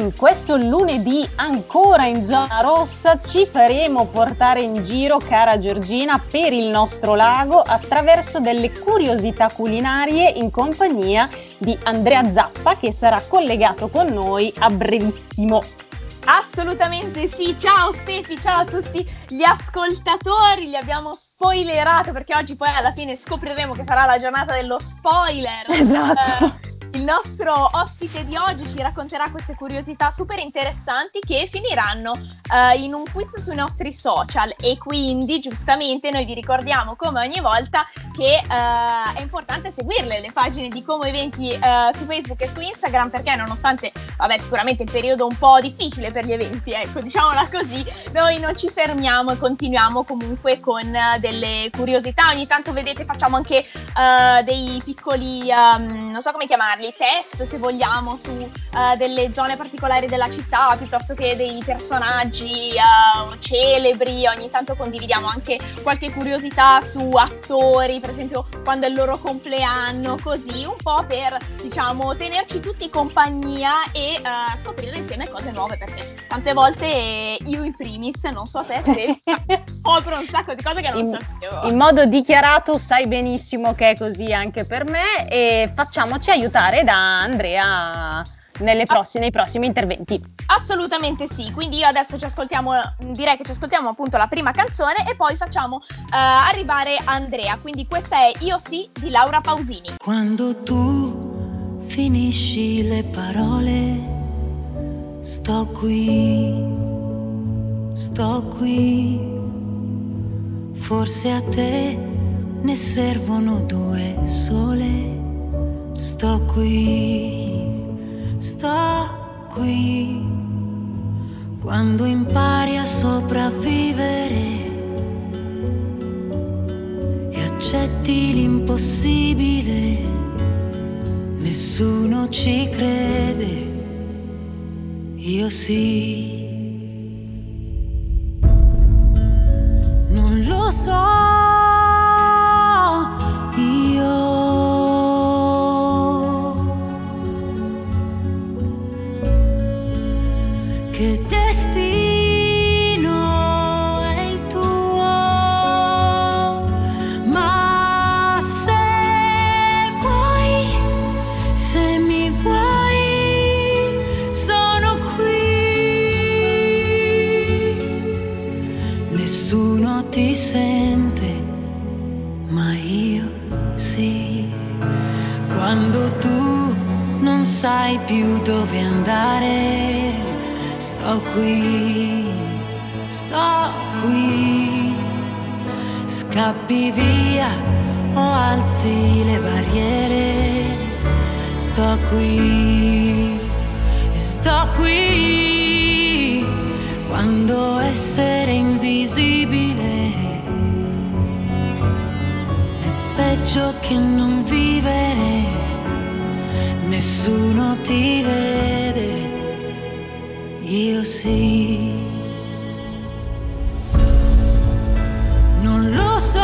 in questo lunedì ancora in zona rossa ci faremo portare in giro, cara Giorgina, per il nostro lago attraverso delle curiosità culinarie in compagnia di Andrea Zappa che sarà collegato con noi a brevissimo. Assolutamente sì, ciao Stefi, ciao a tutti gli ascoltatori, li abbiamo spoilerato perché oggi poi alla fine scopriremo che sarà la giornata dello spoiler. Esatto. Eh, il nostro ospite di oggi ci racconterà queste curiosità super interessanti che finiranno uh, in un quiz sui nostri social. E quindi giustamente noi vi ricordiamo come ogni volta che uh, è importante seguirle le pagine di Como Eventi uh, su Facebook e su Instagram perché nonostante, vabbè sicuramente il periodo un po' difficile per gli eventi, ecco diciamola così, noi non ci fermiamo e continuiamo comunque con delle curiosità, ogni tanto vedete facciamo anche dei piccoli, um, non so come chiamarli, farli test se vogliamo su uh, delle zone particolari della città piuttosto che dei personaggi uh, celebri, ogni tanto condividiamo anche qualche curiosità su attori, per esempio quando è il loro compleanno, così un po' per diciamo tenerci tutti compagnia e uh, scoprire insieme cose nuove perché tante volte io in primis, non so te se scopro un sacco di cose che non in, sapevo. In modo dichiarato sai benissimo che è così anche per me e facciamoci aiutare ascoltare da Andrea prossime, nei prossimi interventi. Assolutamente sì, quindi io adesso ci ascoltiamo, direi che ci ascoltiamo appunto la prima canzone e poi facciamo uh, arrivare Andrea, quindi questa è Io sì di Laura Pausini. Quando tu finisci le parole, sto qui, sto qui, forse a te ne servono due sole Sto qui, sto qui, quando impari a sopravvivere e accetti l'impossibile, nessuno ci crede, io sì. Non lo so. Più dove andare. Sto qui, sto qui. Scappi via o alzi le barriere. Sto qui, sto qui. Quando essere invisibile è peggio che non vivere nessuno ti vede, io sì. Non lo so,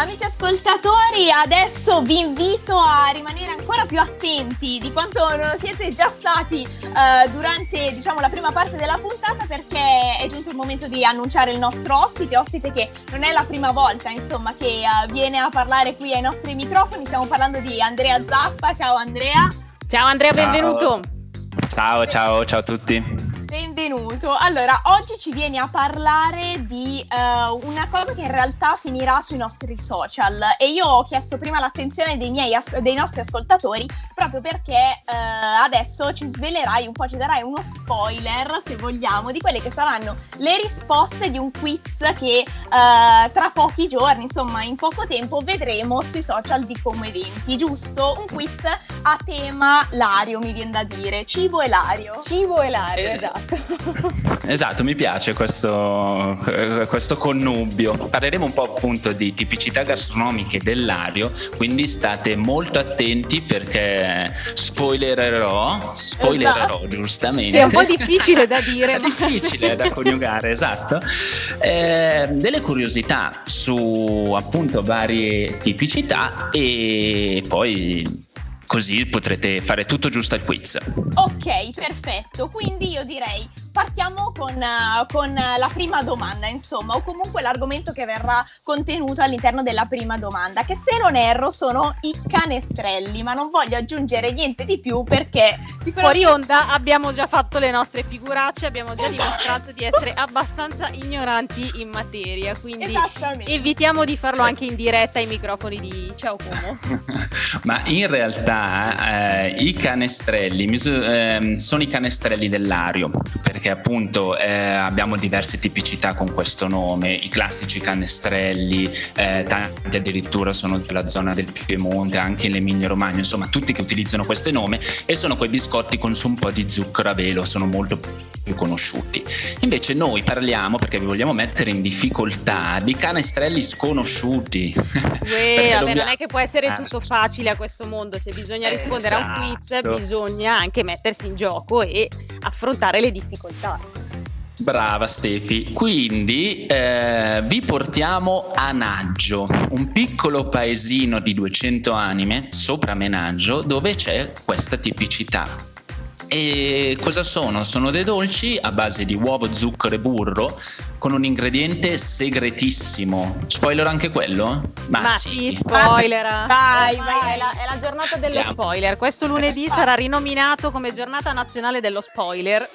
Amici ascoltatori, adesso vi invito a rimanere ancora più attenti di quanto non siete già stati uh, durante diciamo, la prima parte della puntata perché è giunto il momento di annunciare il nostro ospite, ospite che non è la prima volta insomma, che uh, viene a parlare qui ai nostri microfoni, stiamo parlando di Andrea Zappa, ciao Andrea. Ciao Andrea, ciao. benvenuto. Ciao, ciao, ciao a tutti. Benvenuto. Allora, oggi ci vieni a parlare di uh, una cosa che in realtà finirà sui nostri social e io ho chiesto prima l'attenzione dei, miei, dei nostri ascoltatori proprio perché uh, adesso ci svelerai un po', ci darai uno spoiler, se vogliamo, di quelle che saranno le risposte di un quiz che uh, tra pochi giorni, insomma in poco tempo, vedremo sui social di Come Eventi, giusto? Un quiz a tema Lario, mi viene da dire, cibo e Lario. Cibo e Lario, esatto. Esatto, mi piace questo, questo, connubio. Parleremo un po' appunto di tipicità gastronomiche dell'Ario, quindi state molto attenti perché spoilererò, spoilererò esatto. giustamente. Sì, è un po' difficile da dire. difficile da coniugare, esatto. Eh, delle curiosità su appunto varie tipicità e poi così potrete fare tutto giusto al quiz. Ok, perfetto. Quindi io direi partiamo con, uh, con la prima domanda, insomma, o comunque l'argomento che verrà contenuto all'interno della prima domanda, che se non erro sono i canestrelli, ma non voglio aggiungere niente di più perché sicuramente... Fuori onda abbiamo già fatto le nostre figuracce, abbiamo già dimostrato di essere abbastanza ignoranti in materia, quindi evitiamo di farlo anche in diretta ai microfoni di Ciao Como. ma in realtà eh, i canestrelli eh, sono i canestrelli dell'ario, perché appunto eh, abbiamo diverse tipicità con questo nome, i classici canestrelli, eh, tanti addirittura sono della zona del Piemonte, anche in Emilia Romagna, insomma tutti che utilizzano questo nome e sono quei biscotti con su un po' di zucchero a velo, sono molto più conosciuti. Invece noi parliamo, perché vi vogliamo mettere in difficoltà, di canestrelli sconosciuti. Uè, vabbè, non è che può essere ah. tutto facile a questo mondo, se bisogna rispondere esatto. a un quiz esatto. bisogna anche mettersi in gioco e affrontare le difficoltà difficoltà. Brava Stefi, quindi eh, vi portiamo a Naggio, un piccolo paesino di 200 anime sopra Menaggio dove c'è questa tipicità. E cosa sono? Sono dei dolci a base di uovo, zucchero e burro con un ingrediente segretissimo. Spoiler anche quello? Ma, Ma sì. spoiler. Vai, vai, è la, è la giornata dello yeah. spoiler. Questo lunedì sarà rinominato come giornata nazionale dello spoiler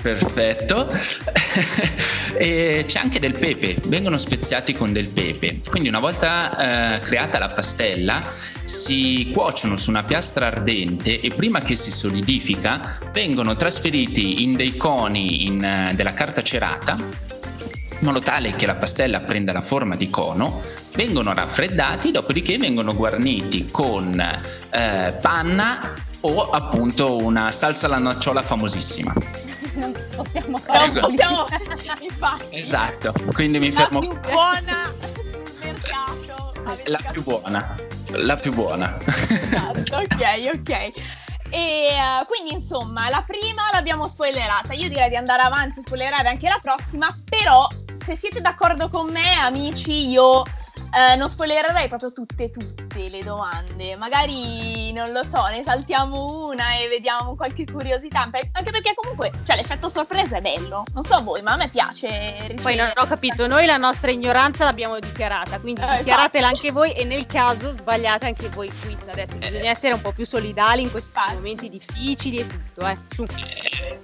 Perfetto. e c'è anche del pepe, vengono speziati con del pepe. Quindi una volta eh, creata la pastella si cuociono su una piastra ardente e prima che si solidifica vengono trasferiti in dei coni in, uh, della carta cerata in modo tale che la pastella prenda la forma di cono, vengono raffreddati, dopodiché vengono guarniti con eh, panna o appunto una salsa alla nocciola famosissima possiamo fare. Non possiamo, infatti. Esatto, quindi mi fermo. La più buona mercato. La più buona, la più buona. Esatto, ok, ok. E uh, quindi insomma la prima l'abbiamo spoilerata. Io direi di andare avanti, spoilerare anche la prossima. Però, se siete d'accordo con me, amici, io eh, non spoilererei proprio tutte, tutte le domande. Magari, non lo so, ne saltiamo una e vediamo qualche curiosità. Anche perché comunque, cioè, l'effetto sorpresa è bello. Non so voi, ma a me piace. Ricevere. Poi non ho capito, noi la nostra ignoranza l'abbiamo dichiarata, quindi eh, dichiaratela anche voi e nel caso sbagliate anche voi quiz. Adesso bisogna essere un po' più solidali in questi Infatti. momenti difficili e tutto, eh. Su.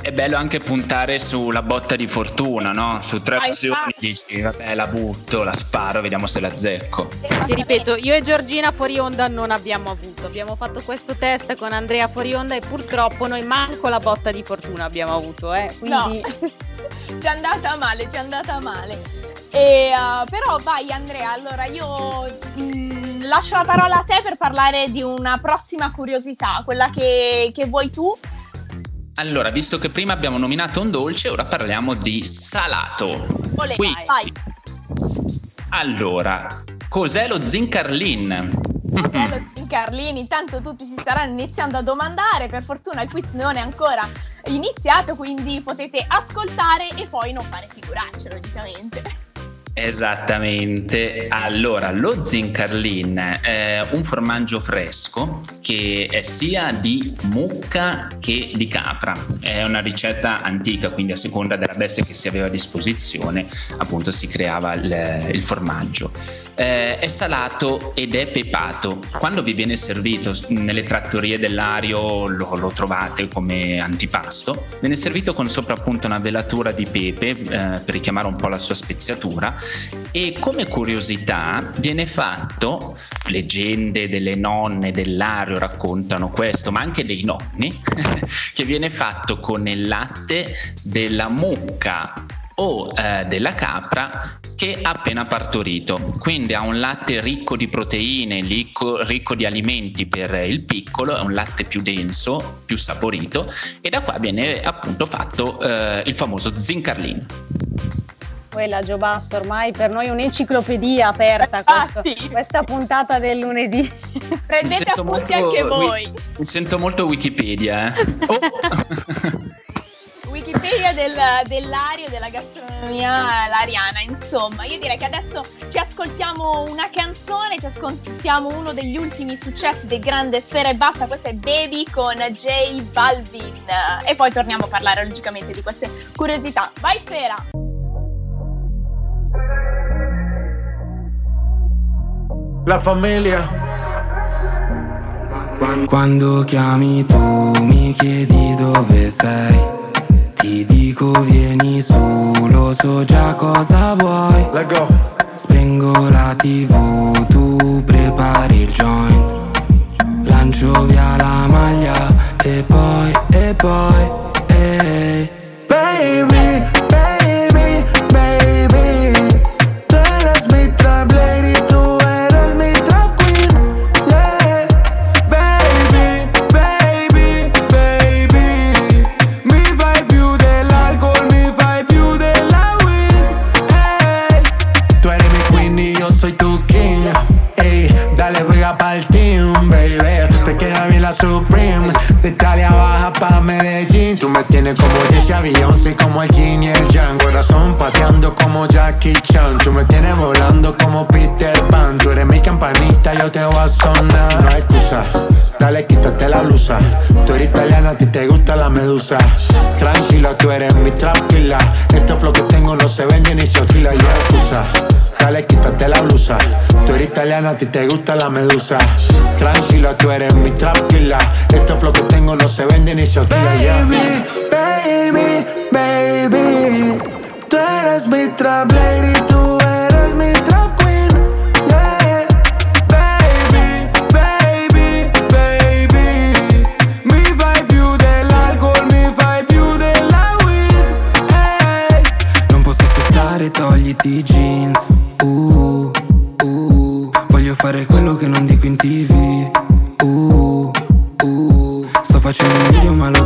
È bello anche puntare sulla botta di fortuna, no? Su tre ah, opzioni dici, vabbè, la butto, la sparo, vediamo se la zecco Ecco. Ti ripeto, io e Giorgina fuori onda non abbiamo avuto. Abbiamo fatto questo test con Andrea fuori onda e purtroppo noi manco la botta di fortuna abbiamo avuto, eh. Quindi... No. ci è andata male, ci è andata male. E, uh, però vai Andrea, allora io mh, mm, lascio la parola a te per parlare di una prossima curiosità, quella che, che vuoi tu. Allora, visto che prima abbiamo nominato un dolce, ora parliamo di salato. Olè, Qui, vai. Allora, Cos'è lo Zincarlin? Cos'è lo Zincarlin? Intanto tutti si staranno iniziando a domandare, per fortuna il quiz non è ancora iniziato, quindi potete ascoltare e poi non fare figuracce, logicamente. Esattamente, allora lo zincarlin è un formaggio fresco che è sia di mucca che di capra, è una ricetta antica quindi a seconda della bestia che si aveva a disposizione appunto si creava il, il formaggio. Eh, è salato ed è pepato, quando vi viene servito nelle trattorie dell'ario lo, lo trovate come antipasto, viene servito con sopra appunto una velatura di pepe eh, per richiamare un po' la sua speziatura. E come curiosità viene fatto, leggende delle nonne dell'ario raccontano questo, ma anche dei nonni, che viene fatto con il latte della mucca o eh, della capra che ha appena partorito. Quindi ha un latte ricco di proteine, ricco, ricco, di alimenti per il piccolo, è un latte più denso, più saporito e da qua viene appunto fatto eh, il famoso zincarlin quella Gio Basta ormai per noi un'enciclopedia aperta questo, questa puntata del lunedì. Prendete appunti anche voi. Mi sento molto Wikipedia. Eh. Oh. Wikipedia del, dell'aria della gastronomia lariana. Insomma, io direi che adesso ci ascoltiamo una canzone, ci ascoltiamo uno degli ultimi successi del grande Sfera e Basta. Questo è Baby con J Balvin. E poi torniamo a parlare logicamente di queste curiosità. Vai Sfera! La famiglia. Quando chiami tu mi chiedi dove sei. Ti dico vieni su, lo so già cosa vuoi. Let go. Spengo la tv, a sonar. No hay excusa. Dale, quítate la blusa. Tú eres italiana, a ti te gusta la medusa. Tranquila, tú eres mi tranquila. Este flow que tengo no se vende ni se alquila. Yo excusa. Dale, quítate la blusa. Tú eres italiana, a ti te gusta la medusa. Tranquila, tú eres mi tranquila. Este flow que tengo no se vende ni se alquila. Baby, baby, baby. Tú eres mi trap lady, tú eres mi trap aspettare, togliti i jeans. Uh, uh. Voglio fare quello che non dico in tv Uh, uh. Sto facendo un video ma lo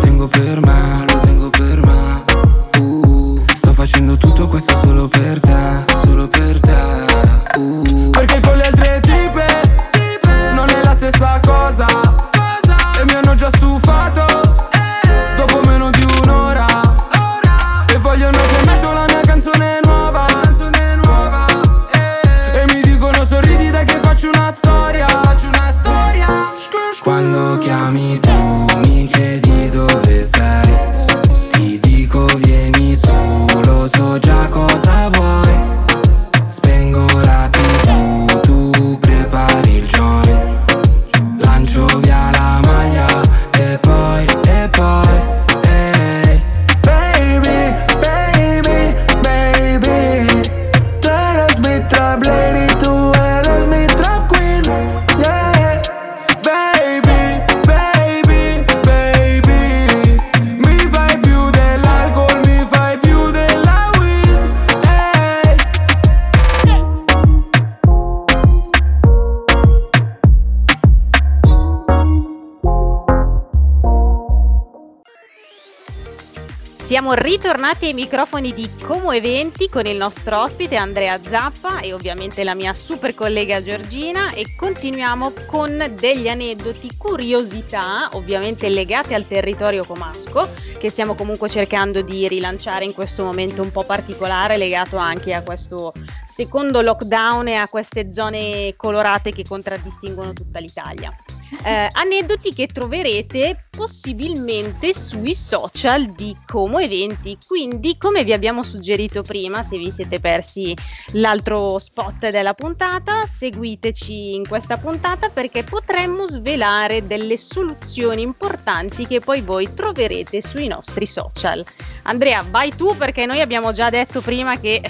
ritornati ai microfoni di Como Eventi con il nostro ospite Andrea Zappa e ovviamente la mia super collega Giorgina. E continuiamo con degli aneddoti, curiosità, ovviamente legate al territorio comasco, che stiamo comunque cercando di rilanciare in questo momento un po' particolare, legato anche a questo secondo lockdown e a queste zone colorate che contraddistinguono tutta l'Italia eh, aneddoti che troverete possibilmente sui social di Como Eventi. Quindi, come vi abbiamo suggerito prima, se vi siete persi l'altro spot della puntata, seguiteci in questa puntata perché potremmo svelare delle soluzioni importanti che poi voi troverete sui nostri social. Andrea, vai tu perché noi abbiamo già detto prima che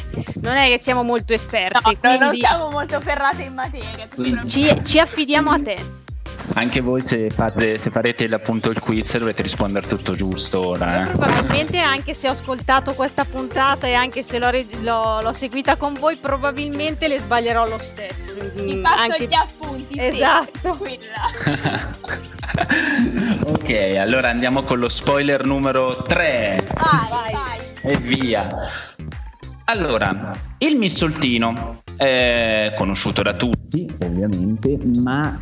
non è che siamo molto esperti. No, quindi non siamo molto ferrate in materia. Ci, ci affidiamo a te. Anche voi se, fate, se farete appunto il quiz dovrete rispondere tutto giusto ora. Eh? Probabilmente anche se ho ascoltato questa puntata e anche se l'ho, l'ho, l'ho seguita con voi probabilmente le sbaglierò lo stesso. Ti passo anche... gli appunti. Esatto. ok, allora andiamo con lo spoiler numero 3. Vai, vai. vai. E via. Allora, il missoltino è conosciuto da tutti, ovviamente, ma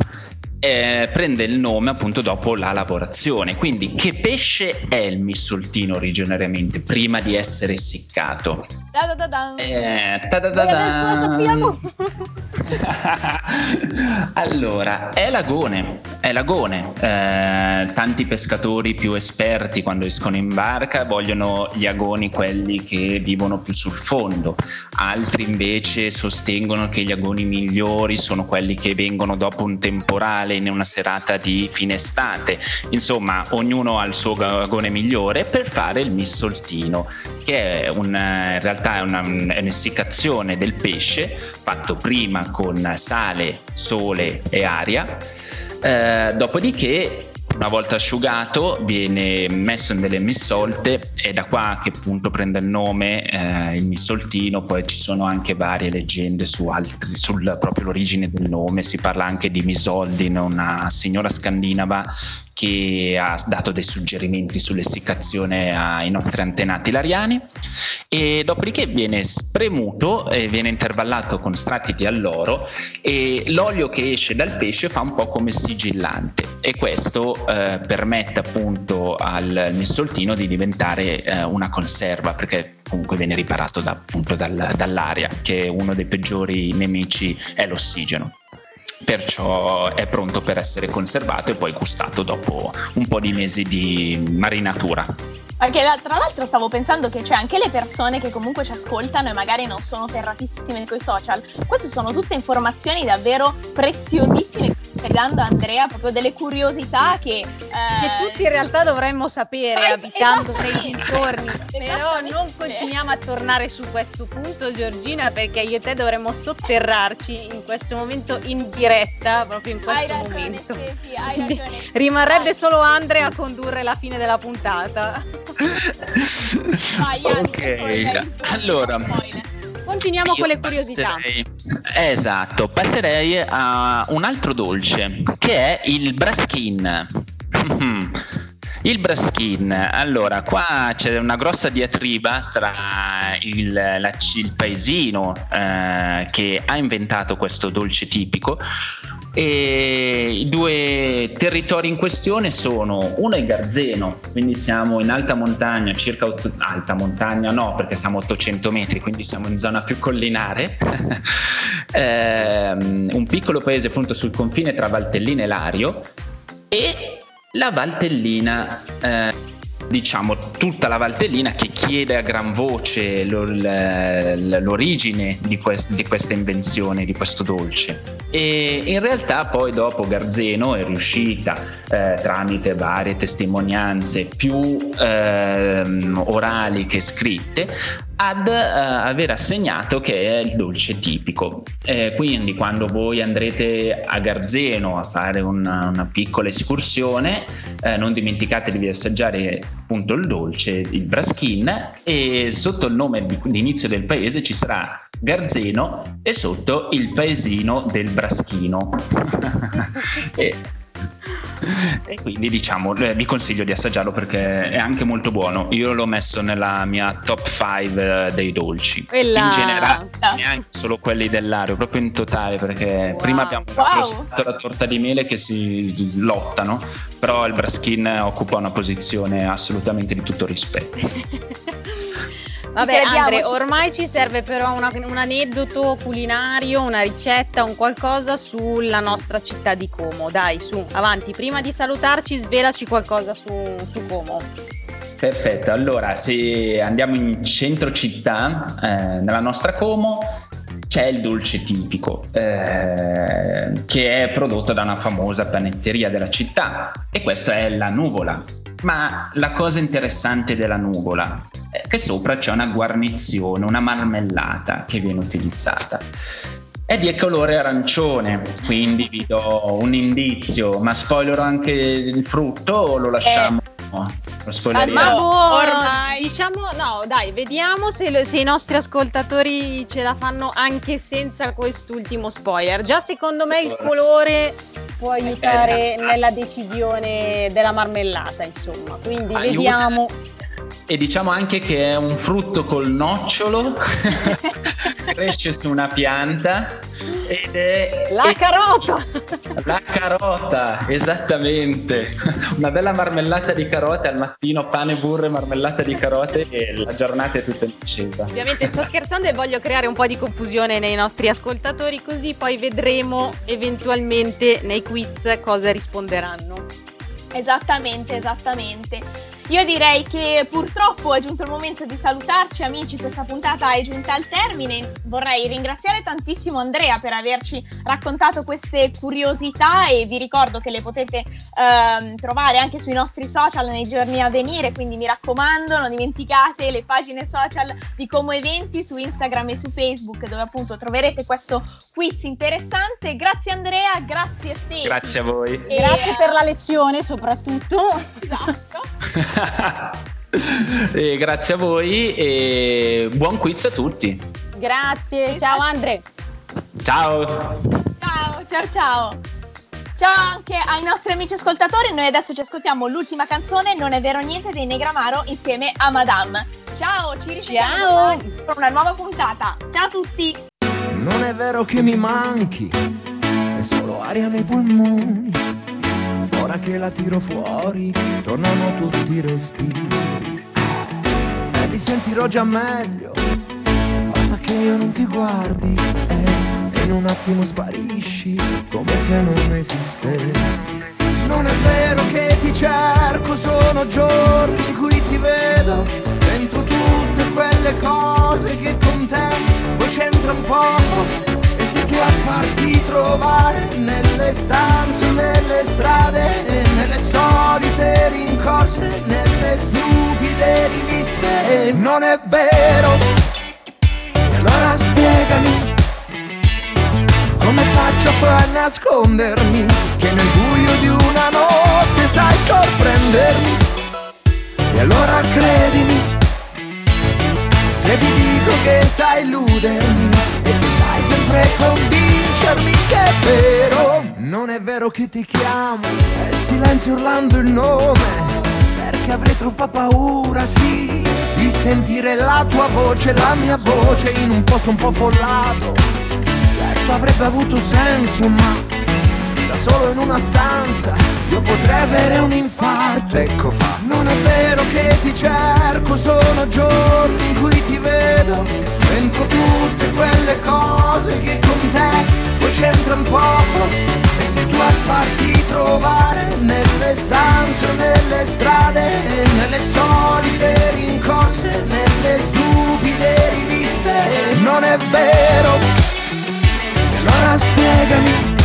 eh, prende il nome appunto dopo la lavorazione. Quindi che pesce è il missoltino originariamente prima di essere essiccato? Eh, adesso lo sappiamo. allora, è lagone, è lagone. Eh, tanti pescatori più esperti quando escono in barca vogliono gli agoni quelli che vivono più sul fondo, altri invece sostengono che gli agoni migliori sono quelli che vengono dopo un temporale in una serata di fine estate. Insomma, ognuno ha il suo agone migliore per fare il missoltino, che è un, in realtà è una, un'essiccazione del pesce fatto prima con sale, sole e aria. Eh, dopodiché una volta asciugato viene messo in delle missolte e da qua che appunto prende il nome eh, il missoltino, poi ci sono anche varie leggende su altri, sul proprio l'origine del nome, si parla anche di Misoldin, una signora scandinava che ha dato dei suggerimenti sull'essiccazione ai nostri antenati lariani e dopodiché viene spremuto e viene intervallato con strati di alloro e l'olio che esce dal pesce fa un po' come sigillante e questo eh, permette appunto al missoltino di diventare eh, una conserva perché comunque viene riparato da, appunto dal, dall'aria che uno dei peggiori nemici è l'ossigeno perciò è pronto per essere conservato e poi gustato dopo un po' di mesi di marinatura. Perché tra l'altro stavo pensando che c'è anche le persone che comunque ci ascoltano e magari non sono ferratissime con i social. Queste sono tutte informazioni davvero preziosissime stai dando Andrea proprio delle curiosità che, eh... che tutti in realtà dovremmo sapere eh, abitando esatto. nei dintorni però non continuiamo a tornare su questo punto Giorgina perché io e te dovremmo sotterrarci in questo momento in diretta proprio in questo hai ragione, momento. sì, hai ragione. rimarrebbe vai. solo Andrea a condurre la fine della puntata. Vai Andrea ok. allora Continuiamo Io con le curiosità. Passerei, esatto, passerei a un altro dolce che è il Braskin. Il Braskin, allora qua c'è una grossa diatriba tra il, la, il paesino eh, che ha inventato questo dolce tipico e I due territori in questione sono uno è Garzeno, quindi siamo in alta montagna, circa 8, alta montagna no perché siamo 800 metri, quindi siamo in zona più collinare. eh, un piccolo paese appunto sul confine tra Valtellina e Lario e la Valtellina eh, diciamo tutta la Valtellina che chiede a gran voce l'origine di, quest, di, questa invenzione, di questo dolce. E in realtà poi dopo Garzeno è riuscita eh, tramite varie testimonianze più eh, orali che scritte ad uh, aver assegnato che è il dolce tipico. Eh, quindi quando voi andrete a Garzeno a fare una, una piccola escursione, eh, non dimenticatevi di assaggiare appunto il dolce, il braschin e sotto il nome di, di inizio del paese ci sarà Garzeno e sotto il paesino del Braschino. e, e quindi diciamo eh, vi consiglio di assaggiarlo perché è anche molto buono. Io l'ho messo nella mia top 5 eh, dei dolci. Quella... In generale, neanche solo quelli dell'ario, proprio in totale perché wow. prima abbiamo wow. la torta di mele che si lottano, però il Braskin occupa una posizione assolutamente di tutto rispetto. Vabbè, Andre, ormai ci serve però una, un aneddoto culinario, una ricetta, un qualcosa sulla nostra città di Como. Dai, su, avanti. Prima di salutarci, svelaci qualcosa su, su Como. Perfetto, allora se andiamo in centro città, eh, nella nostra Como, c'è il dolce tipico eh, che è prodotto da una famosa panetteria della città e questa è la nuvola. Ma la cosa interessante della nuvola è che sopra c'è una guarnizione, una marmellata che viene utilizzata. È di colore arancione, quindi vi do un indizio, ma spoilerò anche il frutto o lo lasciamo? Ma buono, ormai diciamo no, dai, vediamo se, lo, se, i nostri ascoltatori ce la fanno anche senza quest'ultimo spoiler. Già secondo me il colore può aiutare nella decisione della marmellata, insomma. Quindi Aiuta. vediamo. E diciamo anche che è un frutto col nocciolo, cresce su una pianta ed è... La carota! La carota, esattamente. Una bella marmellata di carote al mattino, pane, burro e marmellata di carote e la giornata è tutta in discesa. Ovviamente sto scherzando e voglio creare un po' di confusione nei nostri ascoltatori così poi vedremo eventualmente nei quiz cosa risponderanno. Esattamente, esattamente. Io direi che purtroppo è giunto il momento di salutarci amici, questa puntata è giunta al termine. Vorrei ringraziare tantissimo Andrea per averci raccontato queste curiosità e vi ricordo che le potete ehm, trovare anche sui nostri social nei giorni a venire, quindi mi raccomando non dimenticate le pagine social di Como Eventi su Instagram e su Facebook dove appunto troverete questo quiz interessante. Grazie Andrea, grazie Stefano. Grazie a voi. E grazie per la lezione soprattutto. Esatto. e grazie a voi e buon quiz a tutti. Grazie, ciao Andre. Ciao. Ciao, ciao, ciao. Ciao anche ai nostri amici ascoltatori, noi adesso ci ascoltiamo l'ultima canzone, Non è vero niente dei Negramaro insieme a Madame. Ciao, ci risentiamo per una nuova puntata. Ciao a tutti. Non è vero che mi manchi, è solo aria nei polmoni Ora che la tiro fuori, tornano tutti i respiri. E mi sentirò già meglio, basta che io non ti guardi. E in un attimo sparisci, come se non esistessi. Non è vero che ti cerco, sono giorni in cui ti vedo dentro tutte quelle cose che con te poi c'entra un poco tu a farti trovare nelle stanze, nelle strade, nelle solite rincorse, nelle stupide riviste. Non è vero, e allora spiegami come faccio a nascondermi che nel buio di una notte sai sorprendermi. E allora credimi, se ti dico che sai illudermi e sempre convincermi che è vero Non è vero che ti chiamo, è il silenzio urlando il nome Perché avrei troppa paura, sì Di sentire la tua voce, la mia voce in un posto un po' follato Certo avrebbe avuto senso ma da solo in una stanza. Io potrei avere un infarto. Ecco fa. Non è vero che ti cerco Sono giorni in cui ti vedo. Dentro tutte quelle cose che con te Poi c'entra un poco. E sei tu a farti trovare Nelle stanze, nelle strade Nelle solite rincorse Nelle stupide riviste Non è vero. Allora spiegami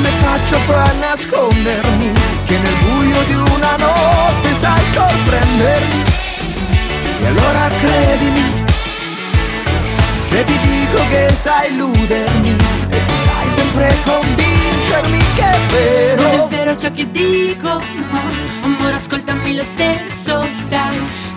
come faccio poi a nascondermi? Che nel buio di una notte sai sorprendermi. E allora credimi Se ti dico che sai illudermi E che sai sempre convincermi che è vero. Non è vero ciò che dico, Amore ascoltami lo stesso, dai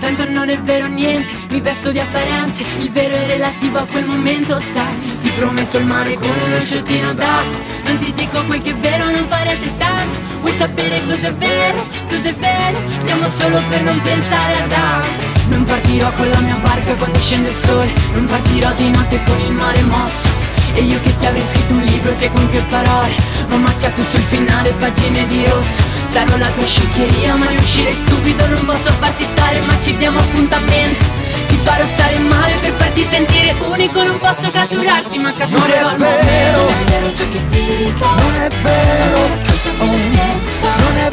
Tanto non è vero niente, mi vesto di apparenze Il vero è relativo a quel momento, sai. Ti prometto il mare con uno sciottino d'acqua Non ti dico quel che è vero, non fare altrettanto. Vuoi sapere cos'è vero, cos'è vero? Andiamo solo per non pensare ad altro. Non partirò con la mia barca quando scende il sole Non partirò di notte con il mare mosso. E io che ti avrei scritto un libro, sai con che parole? Ma macchiato sul finale pagine di rosso Sarò la tua sciccheria ma ne uscire stupido Non posso farti stare ma ci diamo appuntamento. Ti farò stare male per farti sentire unico Non posso catturarti ma catturerò è vero. Non è vero ciò che dico. Non è vero. Ascoltami lo stesso Non è